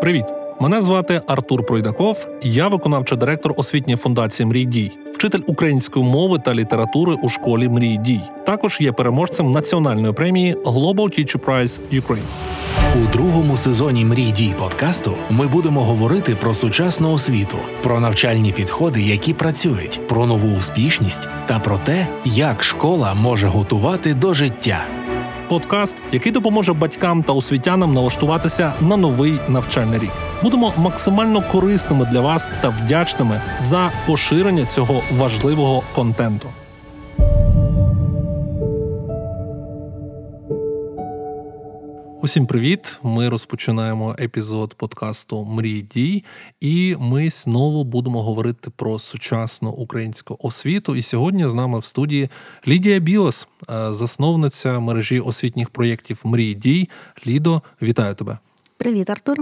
Привіт! Мене звати Артур Пройдаков. Я виконавчий директор освітньої фундації Мрій дій, вчитель української мови та літератури у школі Мрій дій. Також є переможцем національної премії Global Teacher Prize Ukraine. У другому сезоні Мрій дій подкасту ми будемо говорити про сучасну освіту, про навчальні підходи, які працюють, про нову успішність та про те, як школа може готувати до життя. Подкаст, який допоможе батькам та освітянам налаштуватися на новий навчальний рік. Будемо максимально корисними для вас та вдячними за поширення цього важливого контенту. Усім привіт! Ми розпочинаємо епізод подкасту Мрій дій, і ми знову будемо говорити про сучасну українську освіту. І сьогодні з нами в студії Лідія Білос, е, засновниця мережі освітніх проєктів Мрій дій. Лідо, вітаю тебе! Привіт, Артур.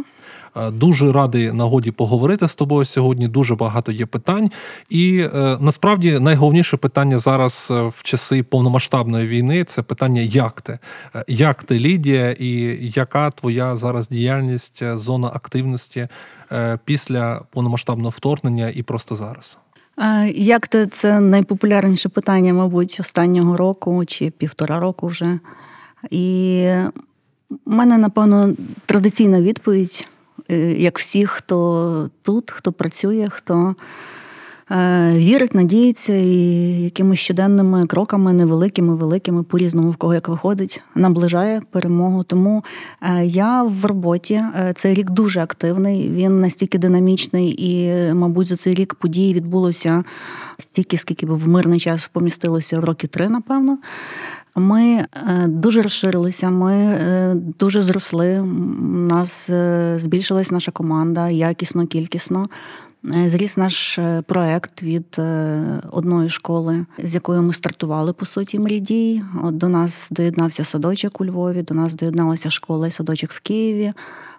Е, дуже радий нагоді поговорити з тобою сьогодні. Дуже багато є питань, і е, насправді найголовніше питання зараз е, в часи повномасштабної війни це питання, як ти, як ти, Лідія, і яка твоя зараз діяльність, зона активності після повномасштабного вторгнення і просто зараз. Як ти це найпопулярніше питання, мабуть, останнього року чи півтора року вже. І у мене, напевно, традиційна відповідь, як всі, хто тут, хто працює, хто е, вірить, надіється і якимись щоденними кроками, невеликими, великими, по-різному, в кого як виходить, наближає перемогу. Тому е, я в роботі цей рік дуже активний, він настільки динамічний, і, мабуть, за цей рік подій відбулося стільки, скільки б в мирний час помістилося роки три, напевно. Ми е, дуже розширилися, ми е, дуже зросли. У нас е, збільшилась наша команда якісно, кількісно. Зріс наш проект від одної школи, з якою ми стартували по суті мрідій. От до нас доєднався садочок у Львові, до нас доєдналася школа і садочок в Києві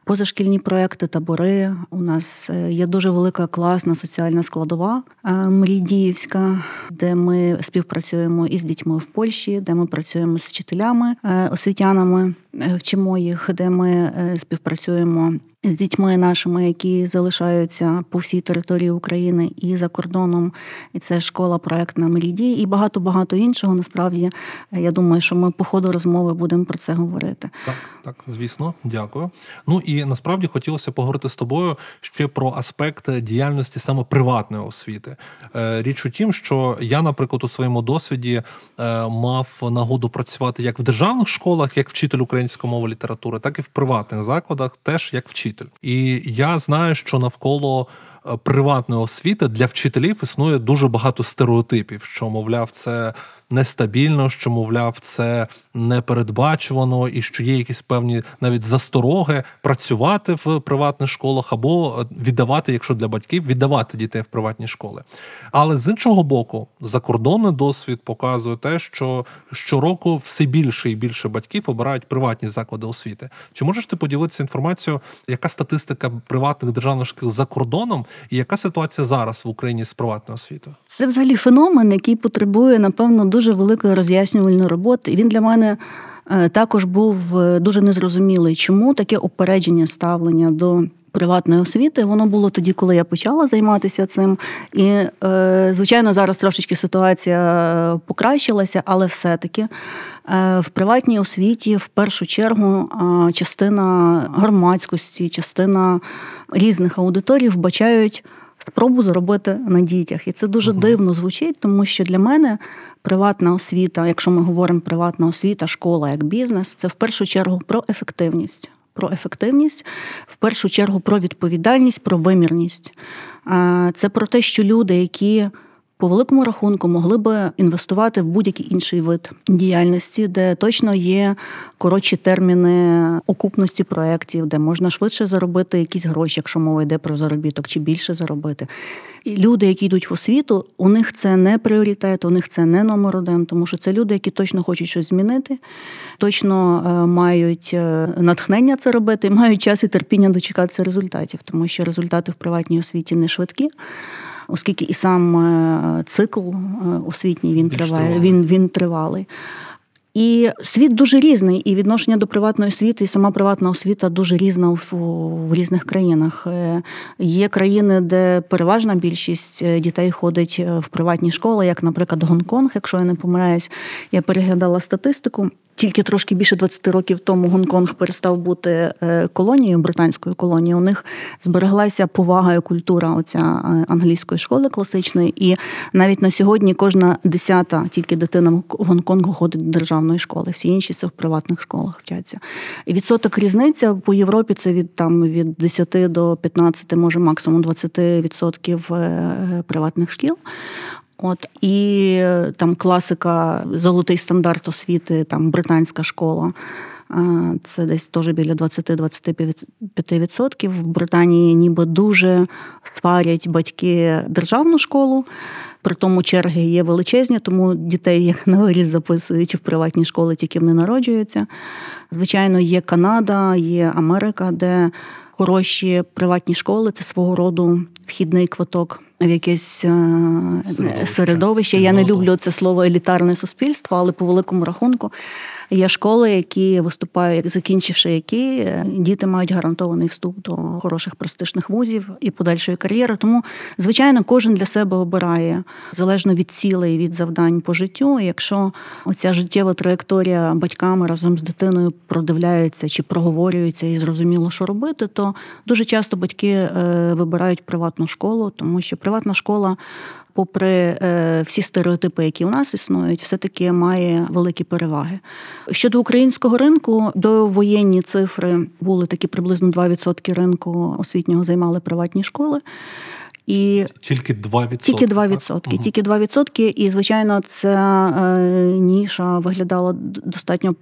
позашкільні проекти, табори. У нас е, є дуже велика класна соціальна складова е, Мрідіївська, де ми співпрацюємо із дітьми в Польщі, де ми працюємо з вчителями, е, освітянами, вчимо їх, де ми співпрацюємо з дітьми нашими, які залишаються по всій території України і за кордоном. І це школа проектна Меріді, і багато багато іншого. Насправді я думаю, що ми по ходу розмови будемо про це говорити. Так, так, звісно, дякую. Ну і насправді хотілося поговорити з тобою ще про аспект діяльності саме приватної освіти. Е, річ у тім, що я, наприклад, у своєму досвіді е, мав нагоду працювати як в державних школах, як вчитель української мови літератури, так і в приватних закладах, теж як вчитель вчитель. І я знаю, що навколо приватної освіти для вчителів існує дуже багато стереотипів, що мовляв, це нестабільно, що мовляв, це непередбачувано, і що є якісь певні навіть застороги працювати в приватних школах або віддавати, якщо для батьків, віддавати дітей в приватні школи. Але з іншого боку, закордонний досвід показує те, що щороку все більше і більше батьків обирають приватні заклади освіти. Чи можеш ти поділитися інформацією, яка статистика приватних державних шкіл за кордоном, і яка ситуація зараз в Україні з приватною освітою? Це взагалі феномен, який потребує, напевно, дуже великої роз'яснювальної роботи. І він для мене е, також був е, дуже незрозумілий, чому таке упередження ставлення до. Приватної освіти воно було тоді, коли я почала займатися цим. І, е, звичайно, зараз трошечки ситуація покращилася, але все-таки в приватній освіті в першу чергу частина громадськості, частина різних аудиторій вбачають спробу заробити на дітях. І це дуже uh дивно звучить, тому що для мене приватна освіта, якщо ми говоримо приватна освіта, школа як бізнес, це в першу чергу про ефективність. Про ефективність, в першу чергу про відповідальність, про вимірність. Це про те, що люди, які по великому рахунку могли би інвестувати в будь-який інший вид діяльності, де точно є коротші терміни окупності проєктів, де можна швидше заробити якісь гроші, якщо мова йде про заробіток, чи більше заробити. І люди, які йдуть в освіту, у них це не пріоритет, у них це не номер один, тому що це люди, які точно хочуть щось змінити, точно е, мають е, натхнення це робити, мають час і терпіння дочекатися результатів, тому що результати в приватній освіті не швидкі оскільки і сам е, цикл е, освітній він триває, він, він тривалий. І світ дуже різний, і відношення до приватної освіти, і сама приватна освіта дуже різна в, в різних країнах. Е, є країни, де переважна більшість дітей ходить в приватні школи, як, наприклад, Гонконг, якщо я не помиляюсь, я переглядала статистику. Тільки трошки більше 20 років тому Гонконг перестав бути колонією, британською колонією. У них збереглася повага і культура оця англійської школи класичної. І навіть на сьогодні кожна десята тільки дитина в Гонконгу ходить до державної школи, всі інші це в приватних школах вчаться. І відсоток різниця по Європі це від там від 10 до 15, може максимум 20% е, приватних шкіл. От і е, там класика, золотий стандарт освіти, там британська школа. Це десь теж біля 20-25%. В Британії ніби дуже сварять батьки державну школу. При тому черги є величезні, тому дітей як на виріс записують в приватні школи, тільки вони народжуються. Звичайно, є Канада, є Америка, де хороші приватні школи це свого роду вхідний квиток в якесь е, середовище. середовище. Я не люблю це слово елітарне суспільство, але по великому рахунку. Є школи, які виступають, закінчивши які е, діти мають гарантований вступ до хороших престижних вузів і подальшої кар'єри. Тому, звичайно, кожен для себе обирає залежно від цілей, від завдань по життю. Якщо оця життєва траєкторія батьками разом з дитиною продивляється чи проговорюється і зрозуміло, що робити, то дуже часто батьки е, вибирають приватну школу, тому що приватна школа попри е, всі стереотипи, які у нас існують, все-таки має великі переваги. Щодо українського ринку, до воєнні цифри були такі приблизно 2% ринку освітнього займали приватні школи. І Тільки 2%. Тільки 2%. Угу. Тільки 2%. І, звичайно, ця е, ніша виглядала достатньо.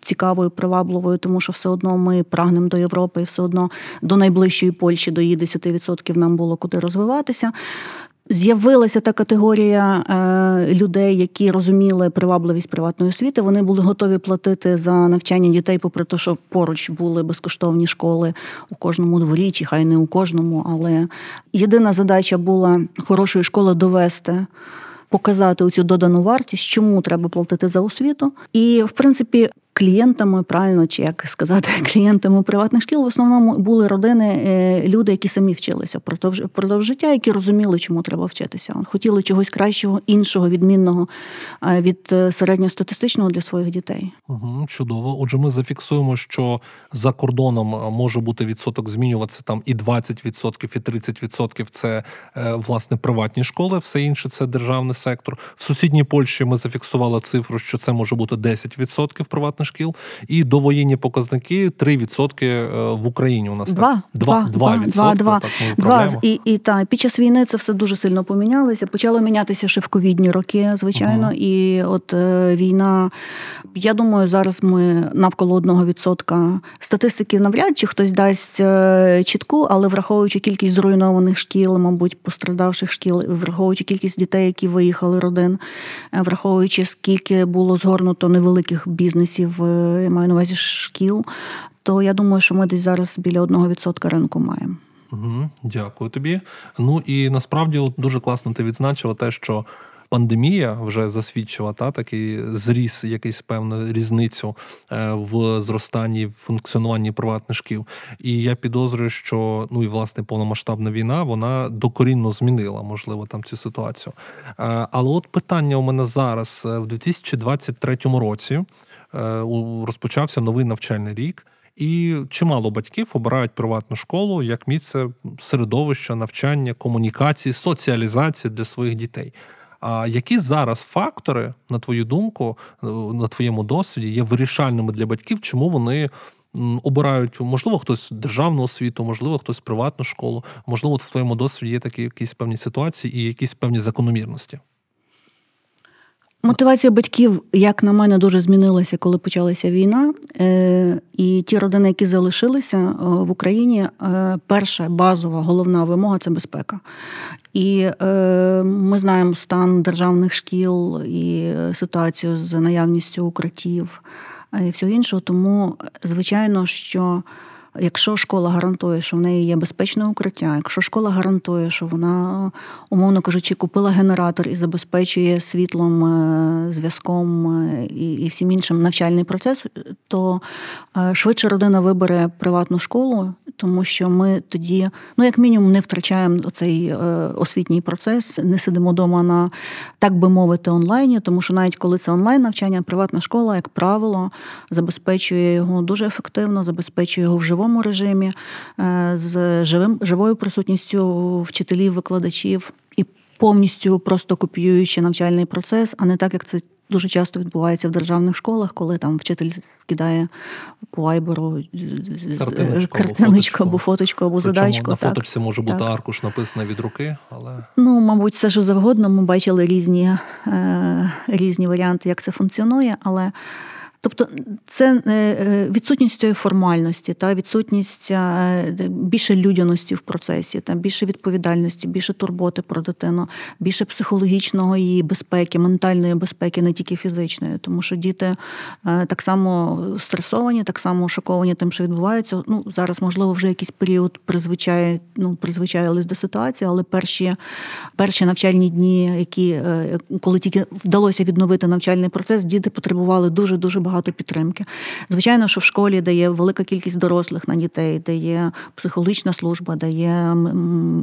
Цікавою, привабливою, тому що все одно ми прагнемо до Європи, і все одно до найближчої Польщі, до її 10% нам було куди розвиватися. З'явилася та категорія е, людей, які розуміли привабливість приватної освіти. Вони були готові платити за навчання дітей, попри те, що поруч були безкоштовні школи у кожному дворі, чи хай не у кожному. Але єдина задача була хорошої школи довести. Показати оцю додану вартість, чому треба платити за освіту, і в принципі клієнтами, правильно чи як сказати, клієнтами приватних шкіл в основному були родини, е, люди, які самі вчилися продовж життя, які розуміли, чому треба вчитися. Хотіли чогось кращого, іншого, відмінного е, від е, середньостатистичного для своїх дітей. Угу, Чудово. Отже, ми зафіксуємо, що за кордоном може бути відсоток змінюватися там і 20%, і 30% – це власне приватні школи, все інше це державний сектор. В сусідній Польщі ми зафіксували цифру, що це може бути 10% приватних приватних шкіл, і довоєнні показники 3% е, в Україні. У нас два, два, два, два, два, два. І, і та під час війни це все дуже сильно помінялося. Почало мінятися ще в ковідні роки, звичайно. uh І от е, війна, я думаю, зараз ми навколо одного відсотка. Статистики навряд чи хтось дасть е, чітку, але враховуючи кількість зруйнованих шкіл, мабуть, пострадавших шкіл, враховуючи кількість дітей, які виїхали родин, е, враховуючи скільки було згорнуто невеликих бізнесів я маю на увазі шкіл, то я думаю, що ми десь зараз біля одного відсотка ринку маємо. Угу, Дякую тобі. Ну і насправді дуже класно ти відзначила те, що. Пандемія вже засвідчила та такий зріс, якийсь певну різницю е, в зростанні в функціонуванні приватних шкіл. І я підозрюю, що ну і власне повномасштабна війна вона докорінно змінила, можливо, там цю ситуацію. Е, але от питання у мене зараз е, в 2023 році. Е, розпочався новий навчальний рік, і чимало батьків обирають приватну школу як місце середовища, навчання, комунікації, соціалізації для своїх дітей. А які зараз фактори, на твою думку, е, на твоєму досвіді, є вирішальними для батьків, чому вони обирають, можливо, хтось державну освіту, можливо, хтось приватну школу, можливо, в твоєму досвіді є такі якісь певні ситуації і якісь певні закономірності? Мотивація батьків, як на мене, дуже змінилася, коли почалася війна. Е, і ті родини, які залишилися е, в Україні, е, перша базова головна вимога це безпека. І ми знаємо стан державних шкіл і ситуацію з наявністю укриттів і всього іншого. Тому, звичайно, що Якщо школа гарантує, що в неї є безпечне укриття, якщо школа гарантує, що вона, умовно кажучи, купила генератор і забезпечує світлом, е, зв'язком е, і всім іншим навчальний процес, то е, швидше родина вибере приватну школу, тому що ми тоді, ну як мінімум, не втрачаємо цей освітній процес, не сидимо вдома на так би мовити онлайні, тому що навіть коли це онлайн навчання, приватна школа, як правило, забезпечує його дуже ефективно, забезпечує його в живому режимі, е, з живим живою присутністю вчителів, викладачів і повністю просто копіюючи навчальний процес, а не так, як це. Дуже часто відбувається в державних школах, коли там вчитель скидає по вайберу е, картиночку, картиночку або фоточку, або Причому задачку. На так, фоточці може бути аркуш написаний від руки, але ну, мабуть, все що завгодно. Ми бачили різні, е, різні варіанти, як це функціонує, але. Тобто це е, е, відсутність цієї формальності, та відсутність е, більше людяності в процесі, та більше відповідальності, більше турботи про дитину, більше психологічного її безпеки, ментальної безпеки, не тільки фізичної, тому що діти так само стресовані, так само шоковані тим, що відбувається. Ну зараз, можливо, вже якийсь період призвичає, ну призвичаїлись до ситуації, але перші перші навчальні дні, які коли тільки вдалося відновити навчальний процес, діти потребували дуже дуже багато багато підтримки. Звичайно, що в школі дає велика кількість дорослих на дітей, де є психологічна служба, дає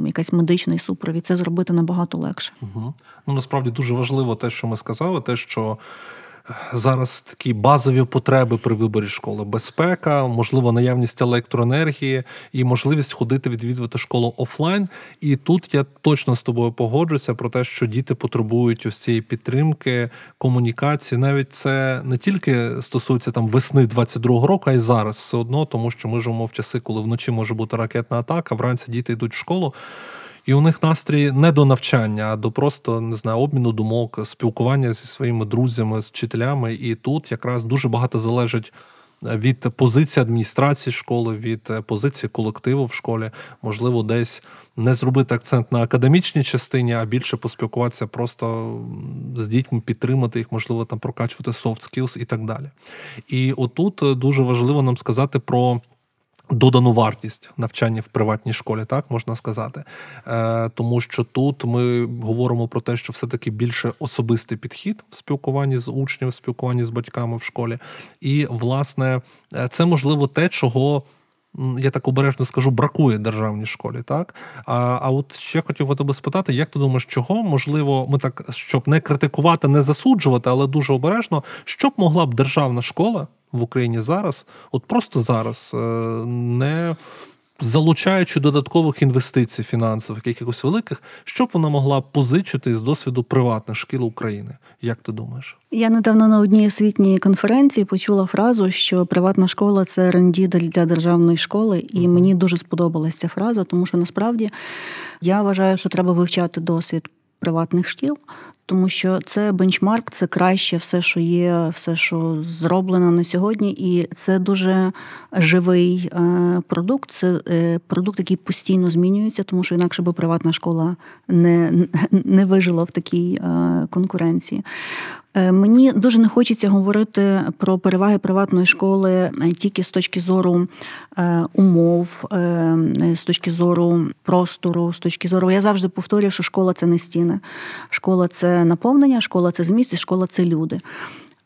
якась медичний супровід. Це зробити набагато легше. Угу. Ну насправді дуже важливо те, що ми сказали, те, що зараз такі базові потреби при виборі школи: безпека, можливо, наявність електроенергії і можливість ходити відвідувати школу офлайн. І тут я точно з тобою погоджуся про те, що діти потребують ось цієї підтримки, комунікації. Навіть це не тільки стосується там весни 22-го року, а й зараз все одно, тому що ми живемо в часи, коли вночі може бути ракетна атака, вранці діти йдуть в школу. І у них настрій не до навчання, а до просто не знаю, обміну думок, спілкування зі своїми друзями, з вчителями. І тут якраз дуже багато залежить. Е, від позиції адміністрації школи, від е, позиції колективу в школі, можливо, десь не зробити акцент на академічній частині, а більше поспілкуватися просто з дітьми, підтримати їх, можливо, там прокачувати soft skills і так далі. І отут е, дуже важливо нам сказати про додану вартість навчання в приватній школі, так можна сказати. Е, Тому що тут ми говоримо про те, що все-таки більше особистий підхід в спілкуванні з учнем, в спілкуванні з батьками в школі. І, власне, е, це можливо те, чого. Я так обережно скажу, бракує державній школі, так? А а от ще хотів у тебе спитати, як ти думаєш, чого можливо, ми так щоб не критикувати, не засуджувати, але дуже обережно, що б могла б державна школа в Україні зараз, от просто зараз, е, не залучаючи додаткових інвестицій фінансових, якихось великих, щоб вона могла позичити з досвіду приватних шкіл України? Як ти думаєш? Я недавно на одній освітній конференції почула фразу, що приватна школа це рендідель для державної школи, і мені дуже сподобалася ця фраза, тому що насправді я вважаю, що треба вивчати досвід приватних шкіл, тому що це бенчмарк, це краще все, що є, все, що зроблено на сьогодні, і це дуже живий е, продукт. Це е, продукт, який постійно змінюється, тому що інакше би приватна школа не, не вижила в такій е, конкуренції. Е, мені дуже не хочеться говорити про переваги приватної школи е, тільки з точки зору е, умов, з точки зору простору, з точки зору. Я завжди повторюю, що школа це не стіни, школа це наповнення, школа це зміст, і школа це люди.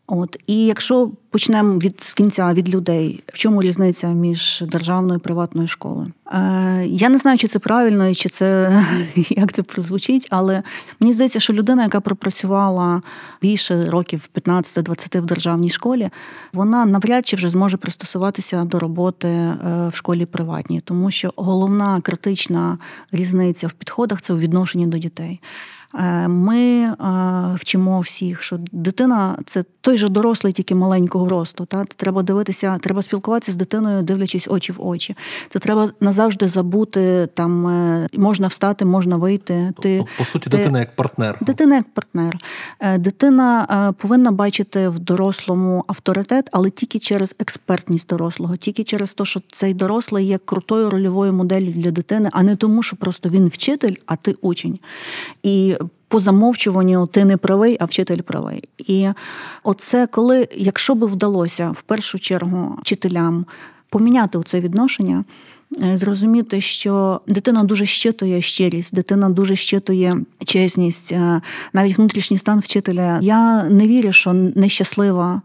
От і якщо почнемо від з кінця від людей, в чому різниця між державною і приватною школою? Е, Я не знаю, чи це правильно чи це як це прозвучить, але мені здається, що людина, яка пропрацювала більше років 15-20 в державній школі, вона навряд чи вже зможе пристосуватися до роботи е, в школі приватній, тому що головна критична різниця в підходах це у відношенні до дітей. Е, ми е, вчимо всіх, що дитина це той же дорослий, тільки маленького росту. Та треба дивитися, треба спілкуватися з дитиною, дивлячись очі в очі. Це треба назавжди забути. Там е, можна встати, можна вийти. Ти тобто, по суті, ти, дитина як партнер. Дитина як партнер. Дитина повинна бачити в дорослому авторитет, але тільки через експертність дорослого, тільки через те, що цей дорослий є крутою рольовою моделлю для дитини, а не тому, що просто він вчитель, а ти учень. І по замовчуванню ти не правий, а вчитель правий. І оце коли, якщо би вдалося в першу чергу вчителям поміняти це відношення. Е, зрозуміти, що дитина дуже щитує щирість, дитина дуже щитує чесність, е, навіть внутрішній стан вчителя. Я не вірю, що нещаслива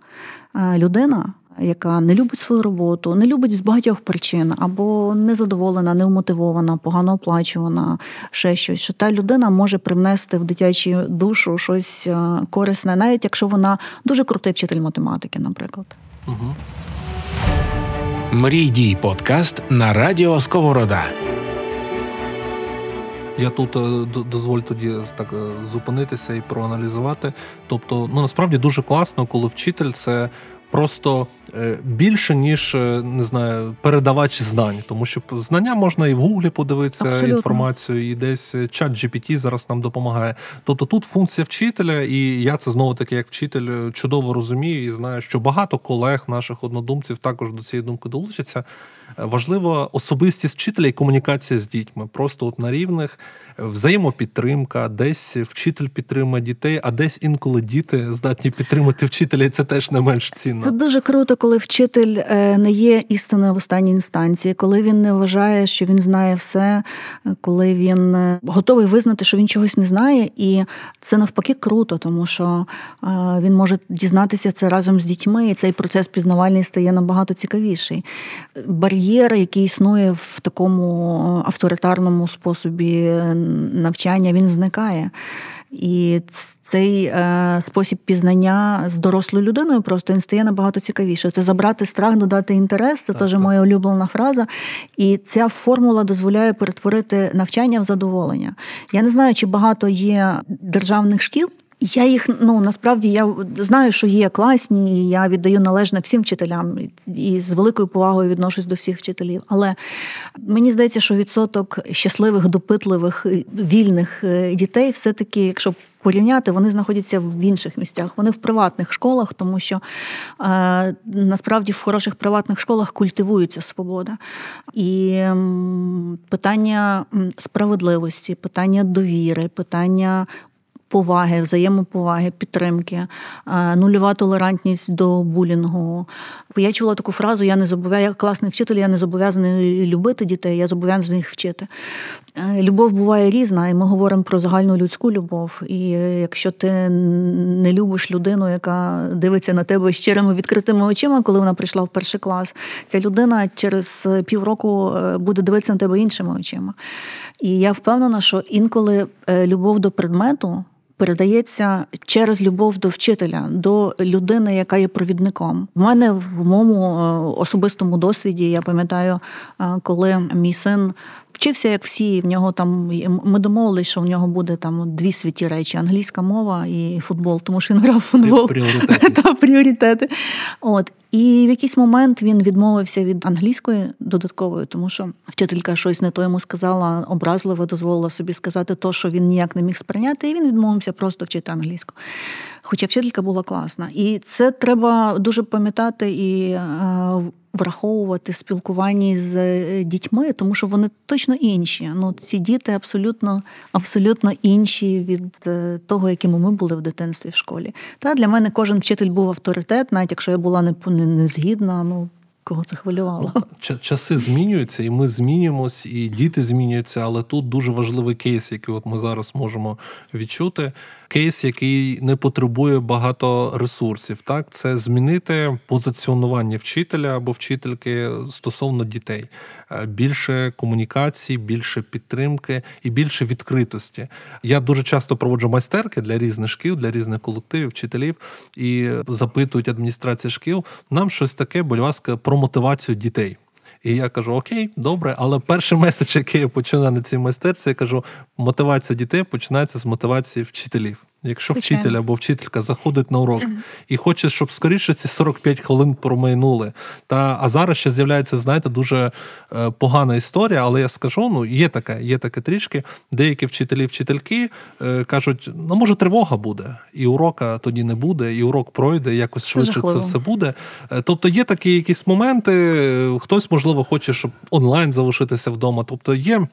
е, людина. Яка не любить свою роботу, не любить з багатьох причин, або незадоволена, неумотивована, погано оплачувана, ще щось, що та людина може привнести в дитячу душу щось корисне, навіть якщо вона дуже крутий вчитель математики, наприклад. Угу. Мрій дій подкаст на радіо Сковорода. Я тут е, дозволь тоді так е, зупинитися і проаналізувати. Тобто, ну насправді дуже класно, коли вчитель це просто е, більше, ніж е, не знаю, передавач знань, тому що знання можна і в гуглі подивитися Абсолютно. інформацію, і десь е, чат GPT зараз нам допомагає. Тобто тут функція вчителя, і я це знову таки як вчитель чудово розумію і знаю, що багато колег наших однодумців також до цієї думки долучаться. Важлива особистість вчителя і комунікація з дітьми, просто от на рівних взаємопідтримка, десь вчитель підтримує дітей, а десь інколи діти здатні підтримати вчителя, і це теж не менш цінно. Це дуже круто, коли вчитель е, не є істиною в останній інстанції, коли він не вважає, що він знає все, коли він е, готовий визнати, що він чогось не знає, і це навпаки круто, тому що е, він може дізнатися це разом з дітьми, і цей процес пізнавальний стає набагато цікавіший. Бар'єр, який існує в такому авторитарному способі навчання він зникає. І цей е, спосіб пізнання з дорослою людиною просто він стає набагато цікавіше. Це забрати страх, додати інтерес. Це так, теж так. моя улюблена фраза. І ця формула дозволяє перетворити навчання в задоволення. Я не знаю, чи багато є державних шкіл. Я їх ну насправді я знаю, що є класні, і я віддаю належне всім вчителям і з великою повагою відношусь до всіх вчителів. Але мені здається, що відсоток щасливих, допитливих, вільних е, дітей, все-таки, якщо порівняти, вони знаходяться в інших місцях. Вони в приватних школах, тому що е, насправді в хороших приватних школах культивується свобода. І е, питання справедливості, питання довіри, питання поваги, взаємоповаги, підтримки, е, нульова толерантність до булінгу. Я чула таку фразу: я не зобов'язаний, я класний вчитель, я не зобов'язаний любити дітей, я зобов'язаний їх вчити. Е, любов буває різна, і ми говоримо про загальну людську любов. І якщо ти не любиш людину, яка дивиться на тебе щирими відкритими очима, коли вона прийшла в перший клас, ця людина через півроку е, буде дивитися на тебе іншими очима. І я впевнена, що інколи любов до предмету передається через любов до вчителя, до людини, яка є провідником. У мене в моєму е, особистому досвіді я пам'ятаю, е, коли мій син вчився, як всі. В нього там ми домовилися, що в нього буде там дві святі речі: англійська мова і футбол, тому що він грав футбол пріоритети. та пріоритети. От і в якийсь момент він відмовився від англійської додаткової, тому що вчителька щось не то йому сказала, образливо дозволила собі сказати то, що він ніяк не міг сприйняти, і він відмовився просто вчити англійську. Хоча вчителька була класна. І це треба дуже пам'ятати і е, враховувати спілкуванні з е, дітьми, тому що вони точно інші. Ну, Ці діти абсолютно абсолютно інші від е, того, якими ми були в дитинстві в школі. Та Для мене кожен вчитель був авторитет, навіть якщо я була не, не, не згідна. ну, Кого це хвилювало? Часи змінюються, і ми змінюємось, і діти змінюються, але тут дуже важливий кейс, який от ми зараз можемо відчути кейс, який не потребує багато ресурсів. Так, це змінити позиціонування вчителя або вчительки стосовно дітей, е, більше комунікації, більше підтримки і більше відкритості. Я дуже часто проводжу майстерки для різних шкіл, для різних колективів, вчителів і запитують адміністрація шкіл. Нам щось таке, будь ласка, про мотивацію дітей. І я кажу: Окей, добре, але перший меседж, який я починаю на цій майстерці, я кажу, мотивація дітей починається з мотивації вчителів. Якщо вчитель або вчителька заходить на урок і хоче, щоб скоріше ці 45 хвилин промайнули. Та а зараз ще з'являється, знаєте, дуже е, погана історія, але я скажу: ну є таке, є таке трішки. Деякі вчителі, вчительки е, кажуть: ну може тривога буде, і урока тоді не буде, і урок пройде, якось це швидше жахливо. це все буде. Е, тобто є такі якісь моменти, хтось можливо хоче, щоб онлайн залишитися вдома. Тобто є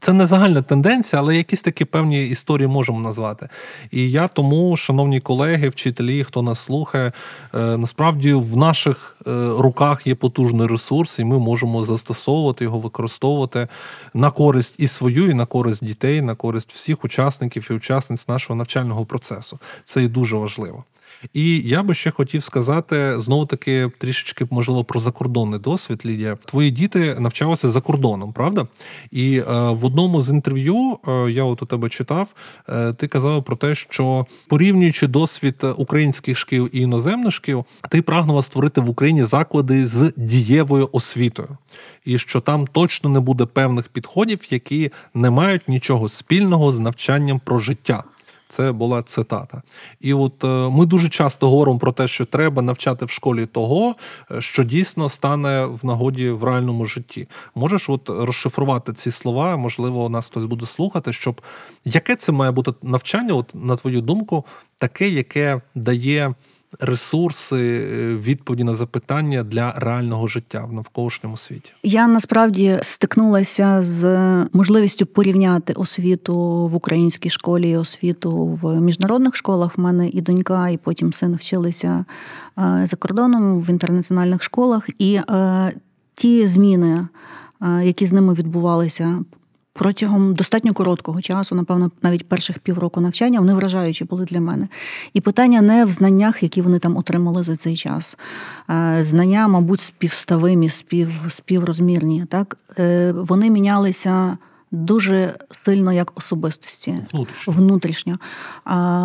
Це не загальна тенденція, але якісь такі певні історії можемо назвати. І я тому, шановні колеги, вчителі, хто нас слухає, е, насправді в наших е, руках є потужний ресурс, і ми можемо застосовувати його, використовувати на користь і свою, і на користь дітей, на користь всіх учасників і учасниць нашого навчального процесу. Це і дуже важливо. І я би ще хотів сказати знову таки трішечки, можливо, про закордонний досвід, Лідія. Твої діти навчалися за кордоном, правда? І е, в одному з інтерв'ю е, я от у тебе читав, е, ти казав про те, що порівнюючи досвід українських шкіл і іноземних шкіл, ти прагнула створити в Україні заклади з дієвою освітою, і що там точно не буде певних підходів, які не мають нічого спільного з навчанням про життя. Це була цитата. І от е, ми дуже часто говоримо про те, що треба навчати в школі того, е, що дійсно стане в нагоді в реальному житті. Можеш от розшифрувати ці слова? Можливо, нас хтось буде слухати, щоб яке це має бути навчання, от на твою думку, таке, яке дає ресурси, е, відповіді на запитання для реального життя в навколишньому світі? Я насправді стикнулася з можливістю порівняти освіту в українській школі і освіту в міжнародних школах. В мене і донька, і потім син вчилися е, за кордоном в інтернаціональних школах. І е, ті зміни, які з ними відбувалися протягом достатньо короткого часу, напевно, навіть перших півроку навчання, вони вражаючі були для мене. І питання не в знаннях, які вони там отримали за цей час. Е, знання, мабуть, співставимі, спів, співрозмірні. Так? Е, вони мінялися. Дуже сильно як особистості внутрішньо. внутрішньо.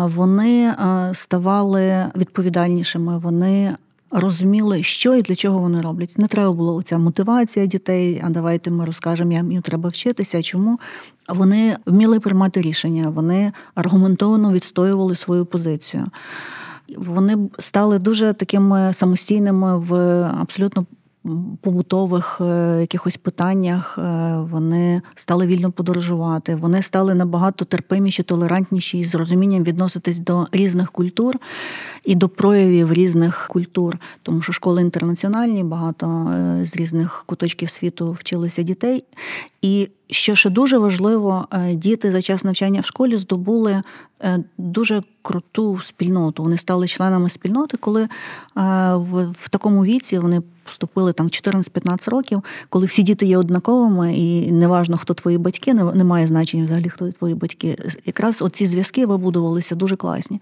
Вони е, ставали відповідальнішими, вони розуміли, що і для чого вони роблять. Не треба було оця мотивація дітей. А давайте ми розкажемо, їм треба вчитися. Чому вони вміли приймати рішення, вони аргументовано відстоювали свою позицію. Вони стали дуже такими самостійними в абсолютно побутових е, якихось питаннях е, вони стали вільно подорожувати. Вони стали набагато терпиміші, толерантніші і з розумінням відноситись до різних культур і до проявів різних культур, тому що школи інтернаціональні, багато е, з різних куточків світу вчилися дітей. І що ще дуже важливо, е, діти за час навчання в школі здобули е, дуже круту спільноту. Вони стали членами спільноти, коли в, в такому віці вони вступили там в 14-15 років, коли всі діти є однаковими, і неважно, хто твої батьки, не має значення взагалі, хто твої батьки. Якраз оці зв'язки вибудувалися дуже класні.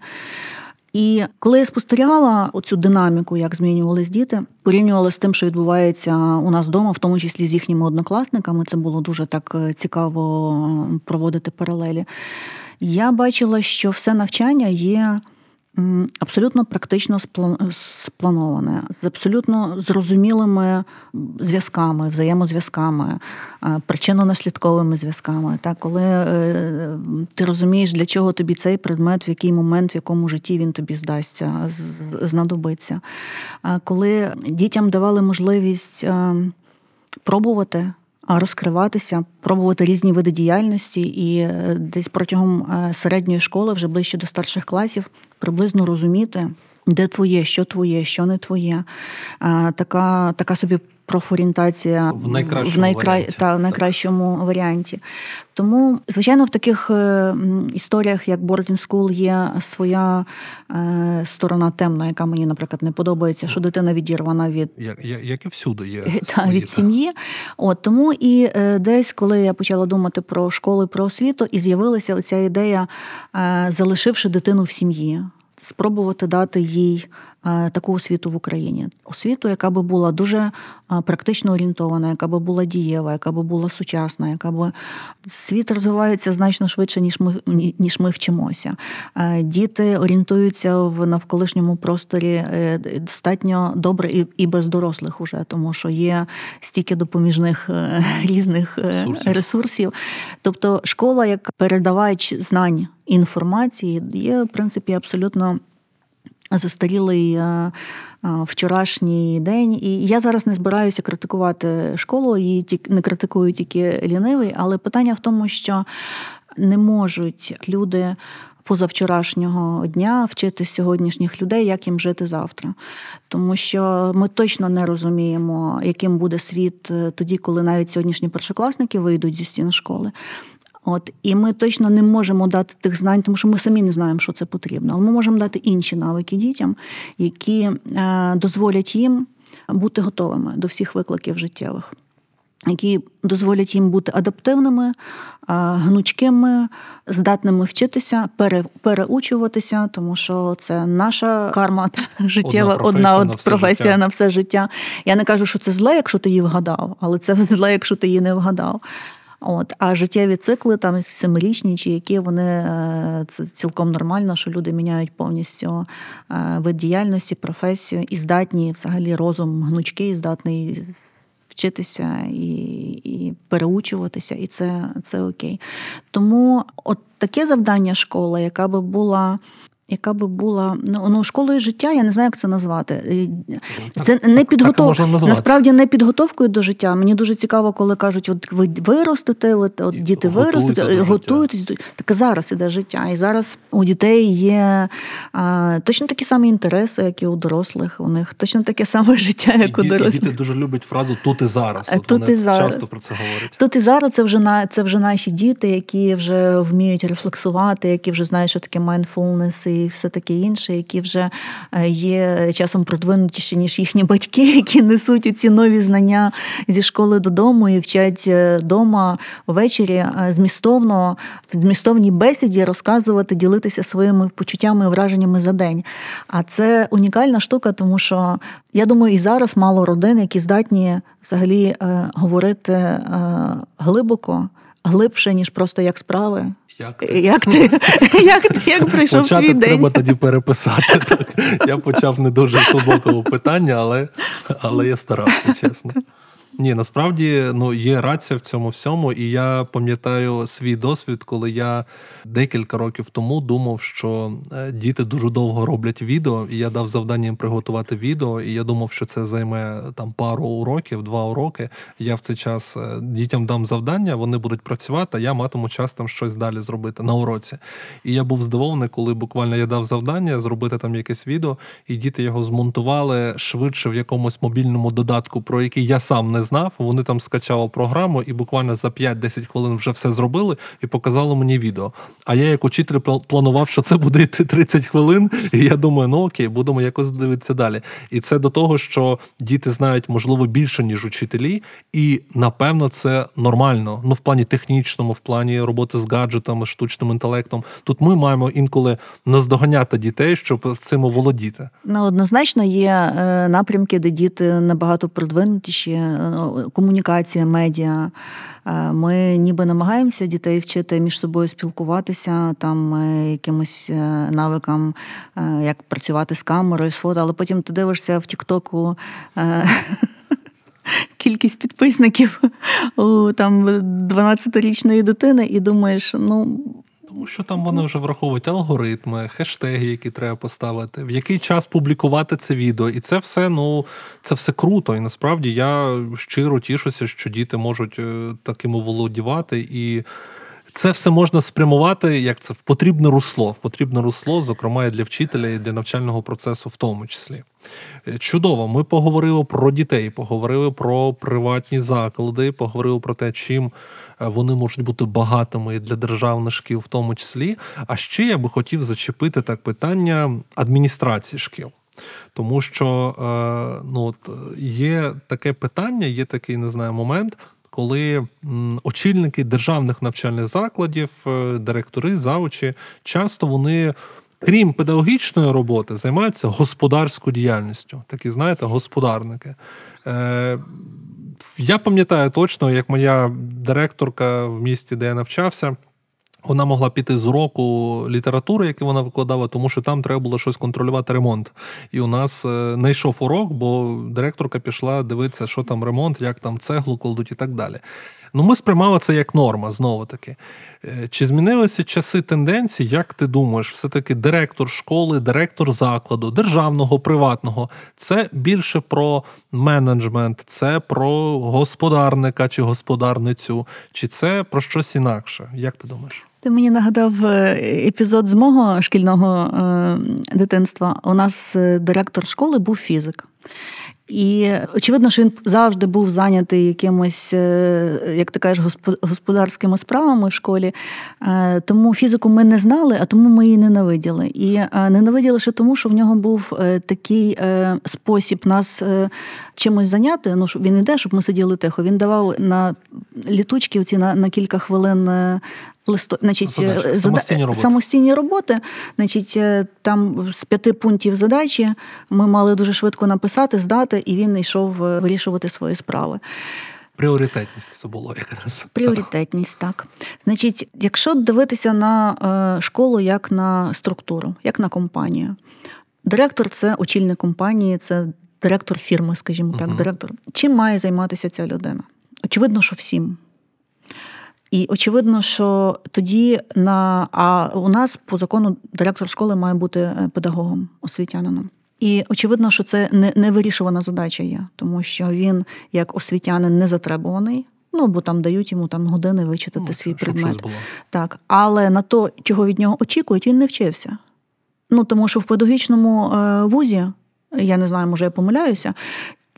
І коли я спостерігала оцю динаміку, як змінювались діти, порівнювала з тим, що відбувається у нас вдома, в тому числі з їхніми однокласниками, це було дуже так е, цікаво проводити паралелі. Я бачила, що все навчання є абсолютно практично сплановане, з абсолютно зрозумілими зв'язками, взаємозв'язками, причинно-наслідковими зв'язками. Так, Коли е, ти розумієш, для чого тобі цей предмет, в який момент, в якому житті він тобі здасться, знадобиться. Коли дітям давали можливість пробувати розкриватися, пробувати різні види діяльності, і е, десь протягом е, середньої школи, вже ближче до старших класів, приблизно розуміти, де твоє, що твоє, що не твоє. Така, Така собі профорієнтація в найкращому, в найкра... варіанті. Та, в найкращому варіанті. Тому, звичайно, в таких е, історіях, як Boarding School, є своя е, сторона темна, яка мені, наприклад, не подобається, що дитина відірвана від як, як і всюди є та, свої, від сім'ї. От тому і е, десь, коли я почала думати про школи, про освіту, і з'явилася оця ідея, залишивши дитину в сім'ї спробувати дати їй е, таку освіту в Україні. Освіту, яка би була дуже е, практично орієнтована, яка би була дієва, яка би була сучасна, яка би світ розвивається значно швидше, ніж ми ніж ми вчимося. Е, діти орієнтуються в навколишньому просторі достатньо добре і і без дорослих уже, тому що є стільки допоміжних різних ресурсів. ресурсів. Тобто школа, як передавач знань інформації є, в принципі, абсолютно застарілий е, е, вчорашній день. І я зараз не збираюся критикувати школу, її не критикую тільки лінивий, але питання в тому, що не можуть люди позавчорашнього дня, вчити сьогоднішніх людей, як їм жити завтра. Тому що ми точно не розуміємо, яким буде світ е, тоді, коли навіть сьогоднішні першокласники вийдуть зі стін школи. От і ми точно не можемо дати тих знань, тому що ми самі не знаємо, що це потрібно. Але ми можемо дати інші навики дітям, які е, дозволять їм бути готовими до всіх викликів життєвих. Які дозволять їм бути адаптивними, е, гнучкими, здатними вчитися, пере, переучуватися, тому що це наша карма життєва, одна, одна от професія на все життя. Я не кажу, що це зле, якщо ти її вгадав, але це зле, якщо ти її не вгадав. От, А життєві цикли, там семирічні чи які вони е, це цілком нормально, що люди міняють повністю е, вид діяльності, професію і здатні взагалі розум гнучкий, здатний вчитися і і переучуватися, і це це окей. Тому от таке завдання школи, яка би була яка би була ну, ну школою життя, я не знаю, як це назвати. Це не підготовка насправді не підготовкою до життя. Мені дуже цікаво, коли кажуть, от ви виростете, от, от діти виростуть, готуєтесь. Так зараз іде життя. І зараз у дітей є а, точно такі самі інтереси, як і у дорослих. У них точно таке саме життя, як і у дорослих. Діти дуже люблять фразу тут і зараз. От тут вони і зараз. часто про це говорять. Тут і зараз це вже на це вже наші діти, які вже вміють рефлексувати, які вже знають, що таке mindfulness і і все таке інше, які вже е, є часом продвинутіші, ніж їхні батьки, які несуть ці нові знання зі школи додому і вчать е, ввечері е, змістовно, в змістовній бесіді розказувати, ділитися своїми почуттями і враженнями за день. А це унікальна штука, тому що я думаю, і зараз мало родин, які здатні взагалі говорити глибоко, глибше, ніж просто як справи. Як як ти як ти, як прийшов Початок твій день? треба тоді переписати. Так. Я почав не дуже глибокого питання, але, але я старався, чесно. Ні, насправді ну є рація в цьому всьому, і я пам'ятаю свій досвід, коли я декілька років тому думав, що е, діти дуже довго роблять відео, і я дав завдання їм приготувати відео. І я думав, що це займе там пару уроків, два уроки. Я в цей час е, дітям дам завдання, вони будуть працювати. а Я матиму час там щось далі зробити на уроці. І я був здивований, коли буквально я дав завдання зробити там якесь відео, і діти його змонтували швидше в якомусь мобільному додатку, про який я сам не знав. Вони там скачали програму і буквально за 5-10 хвилин вже все зробили і показали мені відео. А я, як учитель, планував, що це буде йти 30 хвилин. І я думаю, ну окей, будемо якось дивитися далі. І це до того, що діти знають, можливо, більше, ніж учителі, і напевно це нормально. Ну, в плані технічному, в плані роботи з гаджетами, штучним інтелектом. Тут ми маємо інколи наздоганяти дітей, щоб цим володіти. Ну, однозначно є е, напрямки, де діти набагато продвинутіші, комунікація, медіа. Е, ми ніби намагаємося дітей вчити між собою спілкуватися, там е, якимось е, навикам, як працювати з камерою, з фото, але потім ти дивишся в Тіктоку. Кількість підписників у там 12-річної дитини, і думаєш, ну тому що там вони вже враховують алгоритми, хештеги, які треба поставити, в який час публікувати це відео. І це все ну це все круто. І насправді я щиро тішуся, що діти можуть е, таким володівати і. Це все можна спрямувати як це в потрібне русло, в потрібне русло, зокрема і для вчителя, і для навчального процесу, в тому числі. Е, чудово, ми поговорили про дітей, поговорили про приватні заклади, поговорили про те, чим Е, вони можуть бути багатими для державних шкіл, в тому числі. А ще я би хотів зачепити так питання адміністрації шкіл. Тому що е, ну, от, є таке питання, є такий не знаю, момент, коли очільники державних навчальних закладів, е, директори, завучі, часто вони. Крім педагогічної роботи, займаються господарською діяльністю. Такі, знаєте, господарники. Я пам'ятаю точно, як моя директорка в місті, де я навчався. Вона могла піти з уроку літератури, який вона викладала, тому що там треба було щось контролювати ремонт. І у нас не йшов урок, бо директорка пішла дивитися, що там ремонт, як там цеглу кладуть і так далі. Ну, ми сприймали це як норма, знову таки. Е, чи змінилися часи тенденції? Як ти думаєш, все-таки директор школи, директор закладу, державного, приватного це більше про менеджмент, це про господарника чи господарницю, чи це про щось інакше? Як ти думаєш? Ти мені нагадав е, епізод з мого шкільного е, дитинства. У нас директор школи був фізик. І очевидно, що він завжди був зайнятий якимось, як ти кажеш, господарськими справами в школі. Тому фізику ми не знали, а тому ми її ненавиділи. І ненавиділи ще тому, що в нього був такий спосіб нас чимось зайняти. Ну, він іде, щоб ми сиділи тихо. Він давав на літучки оці на, на кілька хвилин листо, значить, Задачі, е, самостійні роботи. самостійні роботи. Значить, е, там з п'яти пунктів задачі ми мали дуже швидко написати, здати, і він йшов е, вирішувати свої справи. Пріоритетність це було якраз. Пріоритетність, так. Значить, якщо дивитися на школу як на структуру, як на компанію, директор це очільник компанії, це директор фірми, скажімо так, uh директор. Чим має займатися ця людина? Очевидно, що всім. І очевидно, що тоді на а у нас по закону директор школи має бути е, педагогом, освітянином. І очевидно, що це не не вирішувана задача є, тому що він, як освітянин, не затребуваний. Ну, бо там дають йому там години вичитати ну, свій предмет. Так, але на то, чого від нього очікують, він не вчився. Ну тому що в педагогічному е, вузі, я не знаю, може я помиляюся,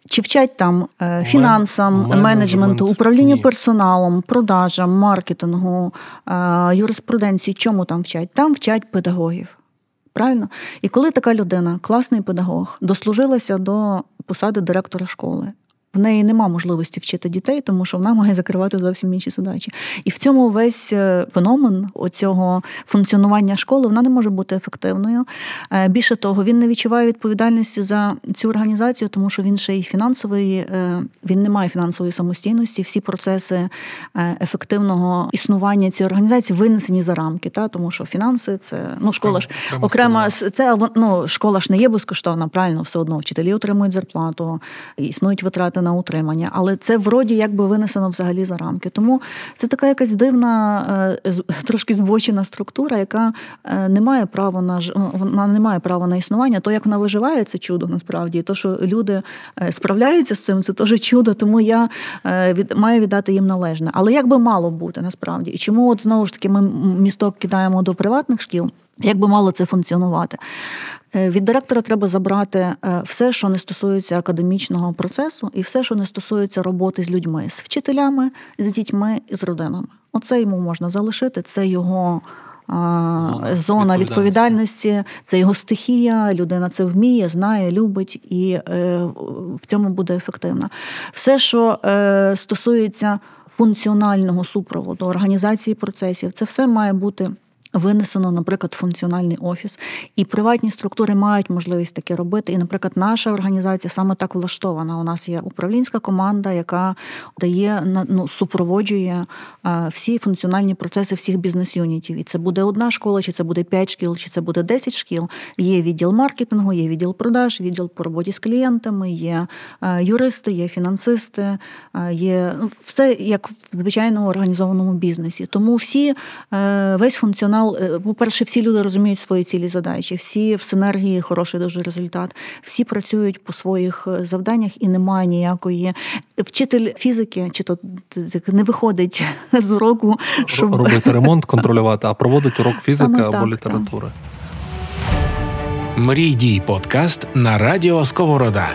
чи вчать там е, фінансам, менеджмент, менеджменту, управлінню персоналом, продажам, маркетингу, е, юриспруденції? Чому там вчать? Там вчать педагогів. Правильно? І коли така людина, класний педагог, дослужилася до посади директора школи, в неї нема можливості вчити дітей, тому що вона має закривати зовсім інші задачі. І в цьому весь е, феномен оцього функціонування школи вона не може бути ефективною. Е, більше того, він не відчуває відповідальності за цю організацію, тому що він ще й фінансовий, е, він не має фінансової самостійності. Всі процеси ефективного існування цієї організації винесені за рамки, та тому що фінанси це ну школа ж окрема це ну, школа ж не є безкоштовна, правильно все одно вчителі отримують зарплату, існують витрати на утримання, але це вроді якби винесено взагалі за рамки. Тому це така якась дивна, е, трошки збочена структура, яка е, не має права на вона не має права на існування. То як вона виживає, це чудо насправді. І то, що люди е, справляються з цим, це теж чудо. Тому я від маю віддати їм належне. Але як би мало бути насправді, і чому от знову ж таки ми місток кидаємо до приватних шкіл? Як би мало це функціонувати? Е, від директора треба забрати е, все, що не стосується академічного процесу, і все, що не стосується роботи з людьми, з вчителями, з дітьми і з родинами. Оце йому можна залишити. Це його. Зона, зона відповідальності, це його стихія, людина це вміє, знає, любить і е, в цьому буде ефективна. Все, що е, стосується функціонального супроводу, організації процесів, це все має бути Винесено, наприклад, функціональний офіс, і приватні структури мають можливість таке робити. І, наприклад, наша організація саме так влаштована. У нас є управлінська команда, яка дає ну, супроводжує всі функціональні процеси всіх бізнес-юнітів. І це буде одна школа, чи це буде п'ять шкіл, чи це буде десять шкіл. Є відділ маркетингу, є відділ продаж, відділ по роботі з клієнтами, є юристи, є фінансисти, є ну, все як в звичайному організованому бізнесі. Тому всі е, весь функціонал канал, е, по-перше, всі люди розуміють свої цілі задачі, всі в синергії хороший дуже результат, всі працюють по своїх е, завданнях і немає ніякої. Вчитель фізики чи то не виходить з уроку, щоб робити ремонт, контролювати, а проводить урок фізики Саме або так, літератури. Мрій дій подкаст на радіо Сковорода.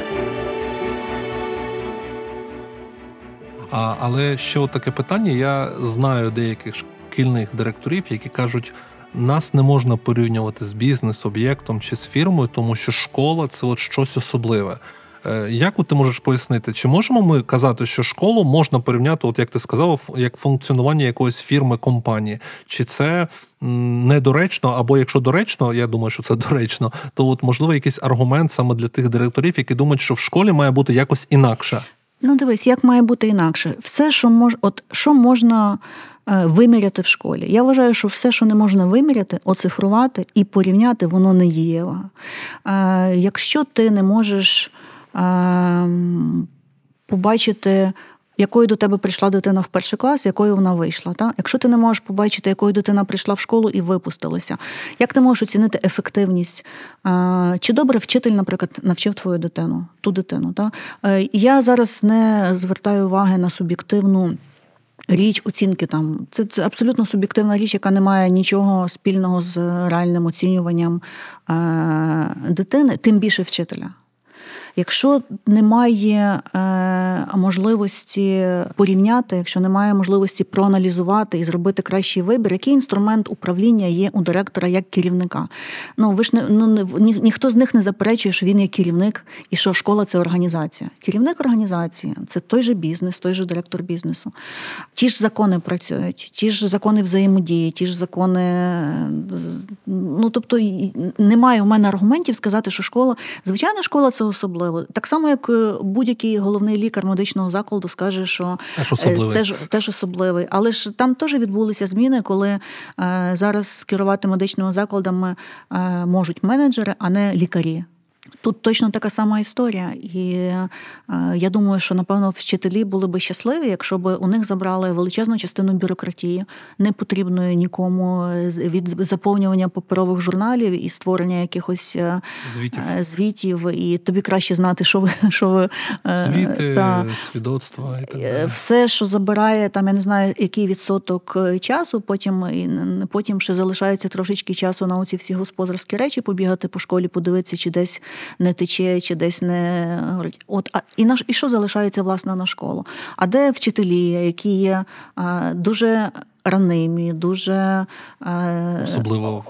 А, Але ще таке питання. Я знаю деяких шкільних директорів, які кажуть, нас не можна порівнювати з бізнес-об'єктом чи з фірмою, тому що школа це от щось особливе. Е, як ти можеш пояснити, чи можемо ми казати, що школу можна порівняти, от як ти сказав, як функціонування якоїсь фірми компанії? Чи це недоречно, або якщо доречно, я думаю, що це доречно, то от можливо якийсь аргумент саме для тих директорів, які думають, що в школі має бути якось інакше? Ну, дивись, як має бути інакше. Все, що мож, от що можна виміряти в школі. Я вважаю, що все, що не можна виміряти, оцифрувати і порівняти, воно не дієво. Е, якщо ти не можеш е, побачити якою до тебе прийшла дитина в перший клас, якою вона вийшла. Та? Якщо ти не можеш побачити, якою дитина прийшла в школу і випустилася, як ти можеш оцінити ефективність? Чи добре вчитель, наприклад, навчив твою дитину, ту дитину? Та? Е, я зараз не звертаю уваги на суб'єктивну. Річ оцінки там це це абсолютно суб'єктивна річ, яка не має нічого спільного з реальним оцінюванням е, дитини, тим більше вчителя. Якщо немає е, можливості порівняти, якщо немає можливості проаналізувати і зробити кращий вибір, який інструмент управління є у директора як керівника? Ну ви ж не ну ні, ніхто з них не заперечує, що він є керівник і що школа це організація. Керівник організації це той же бізнес, той же директор бізнесу. Ті ж закони працюють, ті ж закони взаємодії, ті ж закони. Ну тобто немає у мене аргументів сказати, що школа, звичайно, школа це особливо особливо. Так само, як е, будь-який головний лікар медичного закладу скаже, що теж особливий. Теж, теж особливий. Але ж там теж відбулися зміни, коли е, зараз керувати медичними закладами е, можуть менеджери, а не лікарі. Тут точно така сама історія, і е, я думаю, що напевно вчителі були би щасливі, якщо б у них забрали величезну частину бюрократії, не потрібної нікому від заповнювання паперових журналів і створення якихось е, звітів, е, звітів і тобі краще знати, що ви що ви звіти, та, свідоцтва і так далі. все, що забирає там, я не знаю, який відсоток часу. Потім потім ще залишається трошечки часу на оці всі господарські речі, побігати по школі, подивитися, чи десь не тече, чи десь не горить. От а і наш і що залишається власне на школу? А де вчителі, які є а, дуже ранимі, дуже а, особливо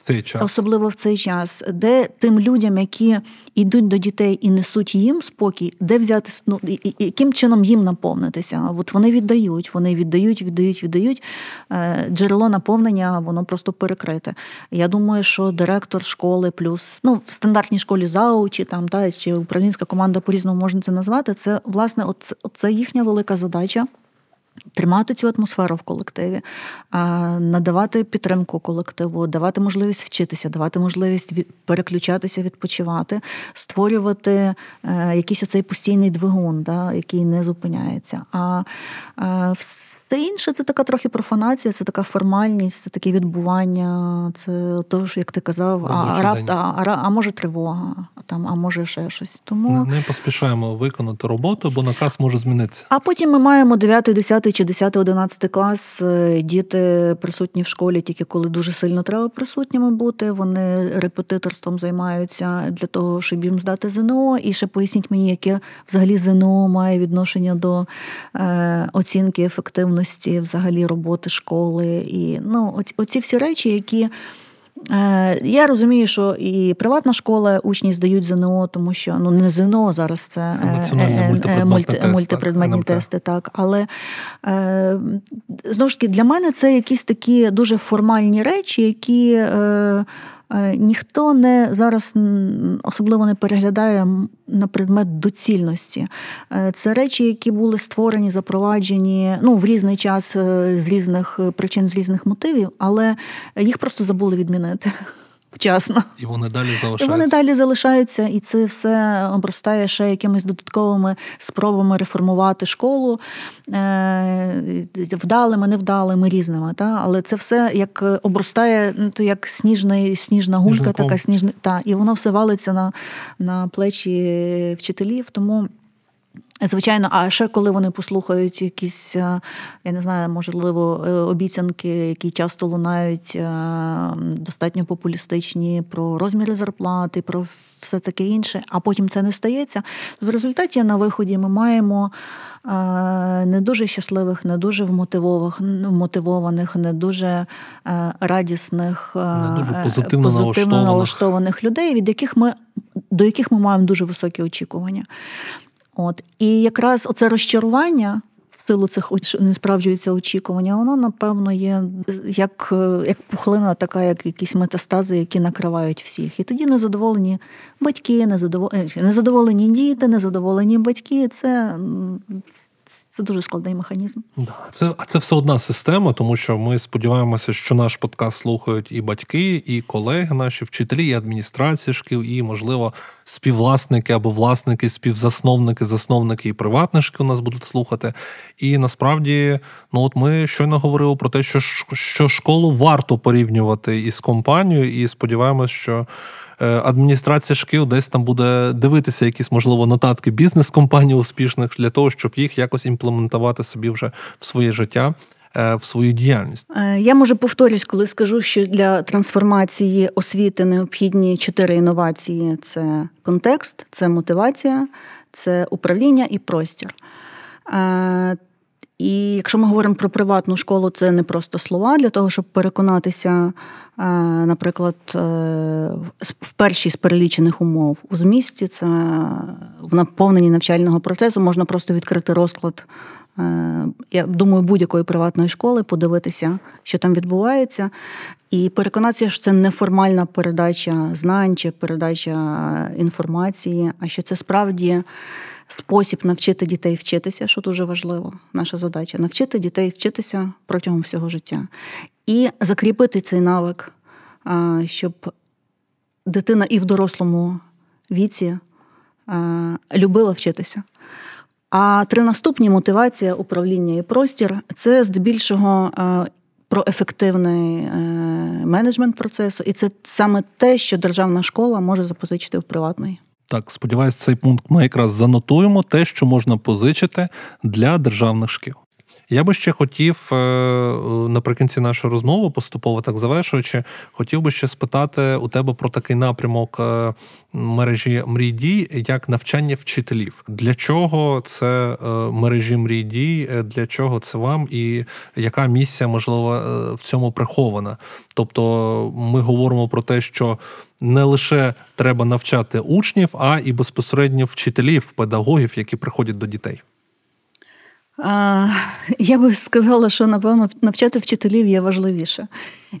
цей час. Особливо в цей час, де тим людям, які йдуть до дітей і несуть їм спокій, де взяти ну, яким чином їм наповнитися? От вони віддають, вони віддають, віддають, віддають. Е, джерело наповнення, воно просто перекрите. Я думаю, що директор школи, плюс ну в стандартній школі заучі там та чи управлінська команда по різному можна це назвати. Це власне, от, це їхня велика задача. Тримати цю атмосферу в колективі, надавати підтримку колективу, давати можливість вчитися, давати можливість переключатися, відпочивати, створювати е, якийсь оцей постійний двигун, да, який не зупиняється. А все інше це така трохи профанація, це така формальність, це таке відбування. Це то як ти казав, а рап, а, а, а може тривога, там, а може ще щось. Тому не, не поспішаємо виконати роботу, бо наказ може змінитися. А потім ми маємо 9, 10 чи 10, 11 клас. Е, діти присутні в школі, тільки коли дуже сильно треба присутніми бути. Вони репетиторством займаються для того, щоб їм здати ЗНО. І ще поясніть мені, яке взагалі ЗНО має відношення до е, оцінки ефективності взагалі роботи школи. І ну, оці всі речі, які. Е, я розумію, що і приватна школа учні здають ЗНО, тому що ну не ЗНО зараз це е, е, мульти, мультипредметні тести, так. Але знову ж таки для мене це якісь такі дуже формальні речі, які. Е, ніхто не зараз особливо не переглядає на предмет доцільності. Е, це речі, які були створені, запроваджені ну, в різний час е, з різних причин, з різних мотивів, але їх просто забули відмінити вчасно. І вони далі залишаються. І вони далі залишаються, і це все обростає ще якимись додатковими спробами реформувати школу е, вдалими, невдалими, різними. Та? Але це все як обростає, ну, як сніжна, сніжна гулька, Сніжником. така сніжна. Та, і воно все валиться на, на плечі вчителів. Тому. Звичайно, а ще коли вони послухають якісь, е, я не знаю, можливо, е, обіцянки, які часто лунають е, достатньо популістичні про розміри зарплати, про все таке інше, а потім це не стається. В результаті на виході ми маємо не дуже щасливих, не дуже вмотивованих, не дуже радісних, не дуже позитивно, позитивно налаштованих людей, від яких ми до яких ми маємо дуже високі очікування. От І якраз оце розчарування в силу цих не справджується очікування, воно, напевно, є як як пухлина, така, як якісь метастази, які накривають всіх. І тоді незадоволені батьки, незадоволені, незадоволені діти, незадоволені батьки. Це це дуже складний механізм. Це а це все одна система, тому що ми сподіваємося, що наш подкаст слухають і батьки, і колеги, наші вчителі, і адміністрації шкіл, і можливо співвласники або власники, співзасновники, засновники і приватних шкіл нас будуть слухати. І насправді, ну от ми щойно говорили про те, що що школу варто порівнювати із компанією, і сподіваємось, що. Е, адміністрація шкіл десь там буде дивитися якісь, можливо, нотатки бізнес-компаній успішних для того, щоб їх якось імплементувати собі вже в своє життя. Е, в свою діяльність е, я може повторюсь, коли скажу, що для трансформації освіти необхідні чотири інновації: це контекст, це мотивація, це управління і простір. І якщо ми говоримо про приватну школу, це не просто слова для того, щоб переконатися, е, наприклад, е, в першій з перелічених умов у змісті, це в наповненні навчального процесу можна просто відкрити розклад. Е, я думаю, будь-якої приватної школи подивитися, що там відбувається, і переконатися, що це не формальна передача знань чи передача інформації, а що це справді спосіб навчити дітей вчитися, що дуже важливо, наша задача навчити дітей вчитися протягом всього життя і закріпити цей навик, щоб дитина і в дорослому віці любила вчитися. А три наступні мотивація, управління і простір це здебільшого про ефективний е, менеджмент процесу, і це саме те, що державна школа може запозичити в приватної. Так, сподіваюся, цей пункт ми якраз занотуємо те, що можна позичити для державних шкіл. Я би ще хотів е, наприкінці нашої розмови, поступово так завершуючи, хотів би ще спитати у тебе про такий напрямок е, мережі мрій дій, як навчання вчителів. Для чого це е, мережі мрій дій, для чого це вам, і яка місія можливо в цьому прихована? Тобто, ми говоримо про те, що не лише треба навчати учнів, а і безпосередньо вчителів, педагогів, які приходять до дітей. Я би сказала, що напевно навчати вчителів є важливіше.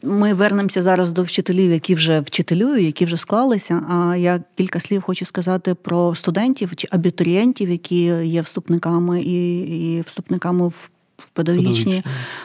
Ми вернемося зараз до вчителів, які вже вчителюють, які вже склалися. А я кілька слів хочу сказати про студентів чи абітурієнтів, які є вступниками і і вступниками в педагогічні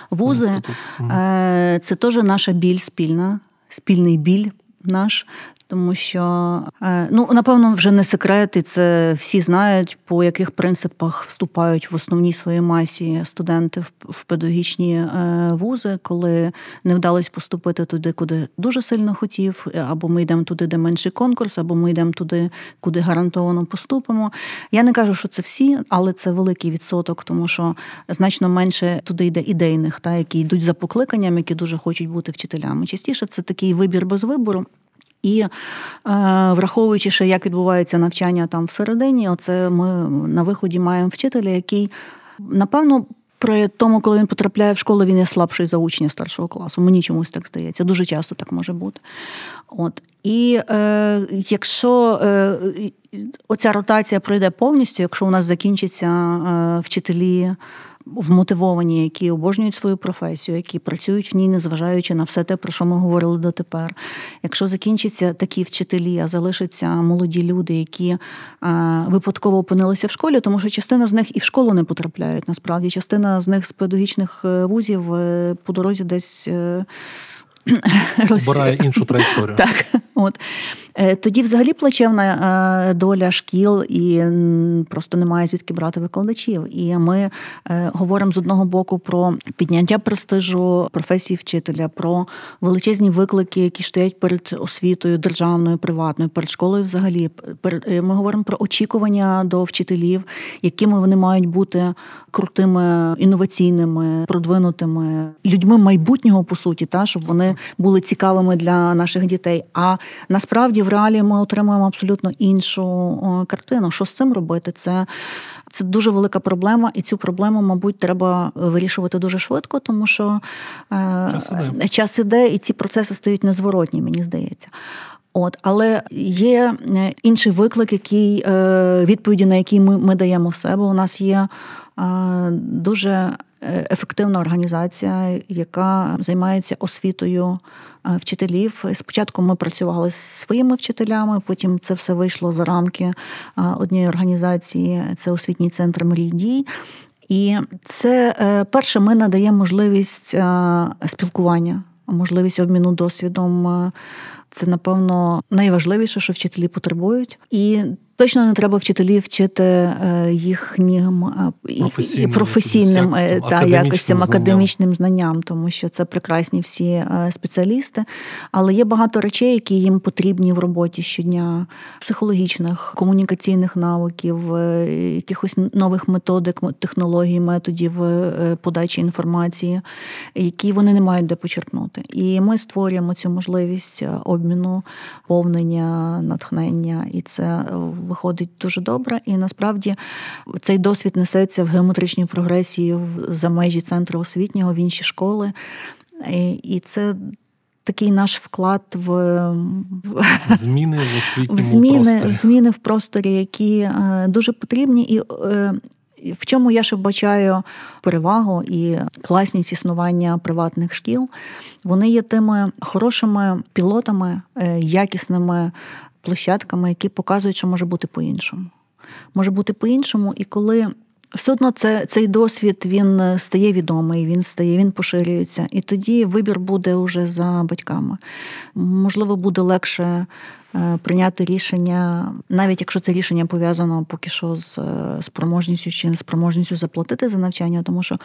вузи. Е, це теж наша біль спільна, спільний біль наш, тому що е, ну напевно вже не секрет, і це всі знають, по яких принципах вступають в основній своїй масі студенти в педагогічні е, вузи, коли не вдалося поступити туди, куди дуже сильно хотів, або ми йдемо туди, де менший конкурс, або ми йдемо туди, куди гарантовано поступимо. Я не кажу, що це всі, але це великий відсоток, тому що значно менше туди йде ідейних, та які йдуть за покликанням, які дуже хочуть бути вчителями. Частіше це такий вибір без вибору. І е, враховуючи, ще, як відбувається навчання там всередині, оце ми на виході маємо вчителя, який, напевно, при тому, коли він потрапляє в школу, він є слабший за учня старшого класу. Мені чомусь так здається. Дуже часто так може бути. От. І е, якщо е, оця ротація пройде повністю, якщо у нас закінчаться е, вчителі вмотивовані, які обожнюють свою професію, які працюють в ній, незважаючи на все те, про що ми говорили дотепер. Якщо закінчаться такі вчителі, а залишаться молоді люди, які а, випадково опинилися в школі, тому що частина з них і в школу не потрапляють. Насправді, частина з них з педагогічних е, вузів е, по дорозі десь. Е, Обирає іншу траєкторію. Так, от. Е, тоді взагалі плачевна е, доля шкіл і просто немає звідки брати викладачів. І ми е, говоримо з одного боку про підняття престижу професії вчителя, про величезні виклики, які стоять перед освітою державною, приватною, перед школою. Взагалі, ми говоримо про очікування до вчителів, якими вони мають бути крутими, інноваційними, продвинутими людьми майбутнього по суті, та щоб вони були цікавими для наших дітей. А насправді в реалі ми отримуємо абсолютно іншу картину. Що з цим робити? Це це дуже велика проблема, і цю проблему, мабуть, треба вирішувати дуже швидко, тому що е, час іде, час іде і ці процеси стають незворотні, мені здається. От, але є е, інший виклик, який е, відповіді на який ми, ми даємо в себе. У нас є дуже ефективна організація, яка займається освітою вчителів. Спочатку ми працювали з своїми вчителями, потім це все вийшло за рамки однієї організації, це освітній центр мрій дій. І це перше, ми надаємо можливість спілкування, можливість обміну досвідом. Це, напевно, найважливіше, що вчителі потребують. І Точно не треба вчителів вчити е, їхнім е, професійним, професійним е, та якостям, академічним знанням, тому що це прекрасні всі спеціалісти. Але є багато речей, які їм потрібні в роботі щодня: психологічних, комунікаційних навиків, якихось нових методик, технологій, методів подачі інформації, які вони не мають де почерпнути. І ми створюємо цю можливість обміну, повнення, натхнення, і це виходить дуже добре. І насправді цей досвід несеться в геометричній прогресії за межі центру освітнього в інші школи. І це такий наш вклад в зміни в освітньому зміни, просторі. зміни в просторі, які е, дуже потрібні. І е, в чому я ще бачаю перевагу і класність існування приватних шкіл, вони є тими хорошими пілотами, е, якісними площадками, які показують, що може бути по-іншому. Може бути по-іншому, і коли все одно це, цей досвід він стає відомий, він стає, він поширюється. І тоді вибір буде вже за батьками. Можливо, буде легше Е, прийняти рішення, навіть якщо це рішення пов'язано поки що з е, спроможністю чи неспроможністю заплатити за навчання, тому що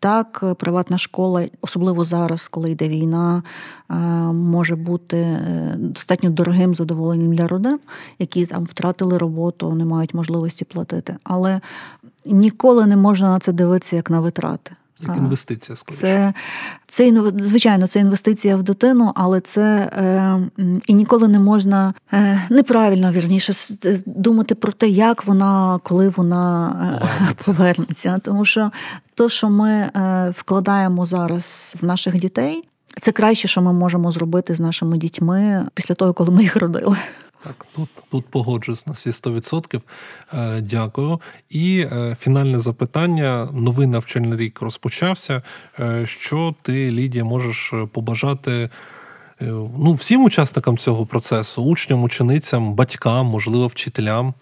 так, приватна школа, особливо зараз, коли йде війна, е, може бути достатньо дорогим задоволенням для родин, які там втратили роботу, не мають можливості платити. Але ніколи не можна на це дивитися як на витрати. Як інвестиція скоріше. Це, це звичайно, це інвестиція в дитину, але це е, і ніколи не можна е, неправильно вірніше е, думати про те, як вона, коли вона е, повернеться. повернеться. Тому що то, що ми е, вкладаємо зараз в наших дітей, це краще, що ми можемо зробити з нашими дітьми після того, коли ми їх родили. Так, тут тут погоджуюсь на всі 100%. Е, Дякую. І е, фінальне запитання: новий навчальний рік розпочався. Е, Що ти, Лідія, можеш побажати? Ну, всім учасникам цього процесу, учням, ученицям, батькам, можливо, вчителям,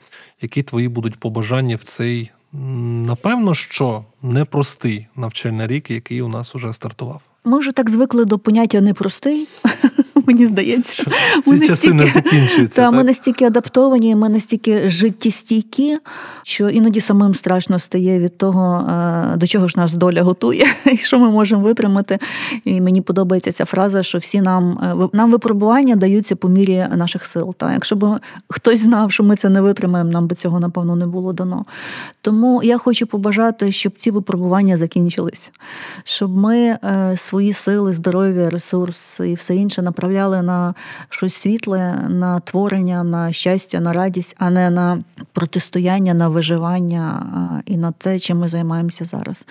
які твої будуть побажання в цей, напевно, що непростий навчальний рік, який у нас уже стартував. Ми вже так звикли до поняття непростий. Мені здається, ми часи настільки, не закінчуються. Та, так? Ми настільки адаптовані, ми настільки життєстійкі, що іноді самим страшно стає від того, е, до чого ж нас доля готує, і що ми можемо витримати. І мені подобається ця фраза, що всі нам е, нам випробування даються по мірі наших сил. Та якщо б хтось знав, що ми це не витримаємо, нам би цього напевно не було дано. Тому я хочу побажати, щоб ці випробування закінчились, щоб ми е, свої сили, здоров'я, ресурси і все інше направляли на щось світле, на творення, на щастя, на радість, а не на протистояння, на виживання і на те, чим ми займаємося зараз.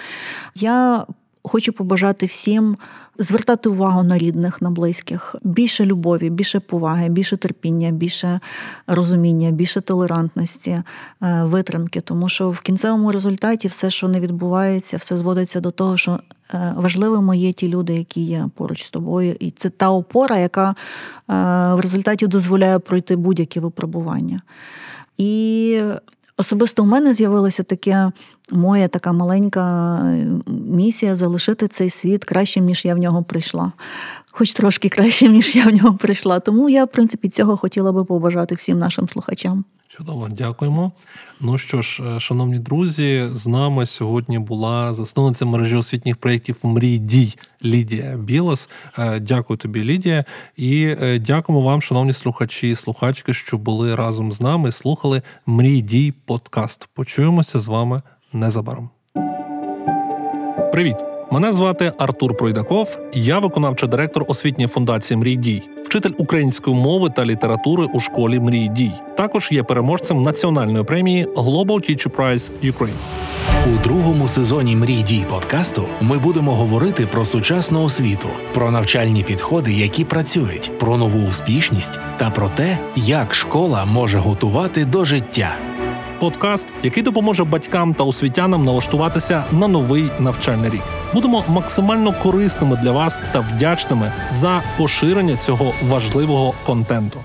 Я хочу побажати всім. Звертати увагу на рідних, на близьких, більше любові, більше поваги, більше терпіння, більше розуміння, більше толерантності, е, витримки. Тому що в кінцевому результаті все, що не відбувається, все зводиться до того, що е, важливими є ті люди, які є поруч з тобою, і це та опора, яка е, в результаті дозволяє пройти будь-які випробування. І Особисто у мене з'явилася таке моя така маленька е, місія залишити цей світ кращим, ніж я в нього прийшла. Хоч трошки краще, ніж я в нього прийшла. Тому я, в принципі, цього хотіла би побажати всім нашим слухачам. Чудово, дякуємо. Ну що ж, е, шановні друзі, з нами сьогодні була засновниця мережі освітніх проєктів Мрій дій Лідія Білас. Е, дякую тобі, Лідія, і е, дякуємо вам, шановні слухачі і слухачки, що були разом з нами. Слухали Мрій дій подкаст. Почуємося з вами незабаром. Привіт! Мене звати Артур Пройдаков, я виконавчий директор освітньої фундації Мрій дій, вчитель української мови та літератури у школі Мрій дій. Також є переможцем національної премії Global Teacher Prize Ukraine. У другому сезоні Мрій дій подкасту ми будемо говорити про сучасну освіту, про навчальні підходи, які працюють, про нову успішність та про те, як школа може готувати до життя подкаст, який допоможе батькам та освітянам налаштуватися на новий навчальний рік. Будемо максимально корисними для вас та вдячними за поширення цього важливого контенту.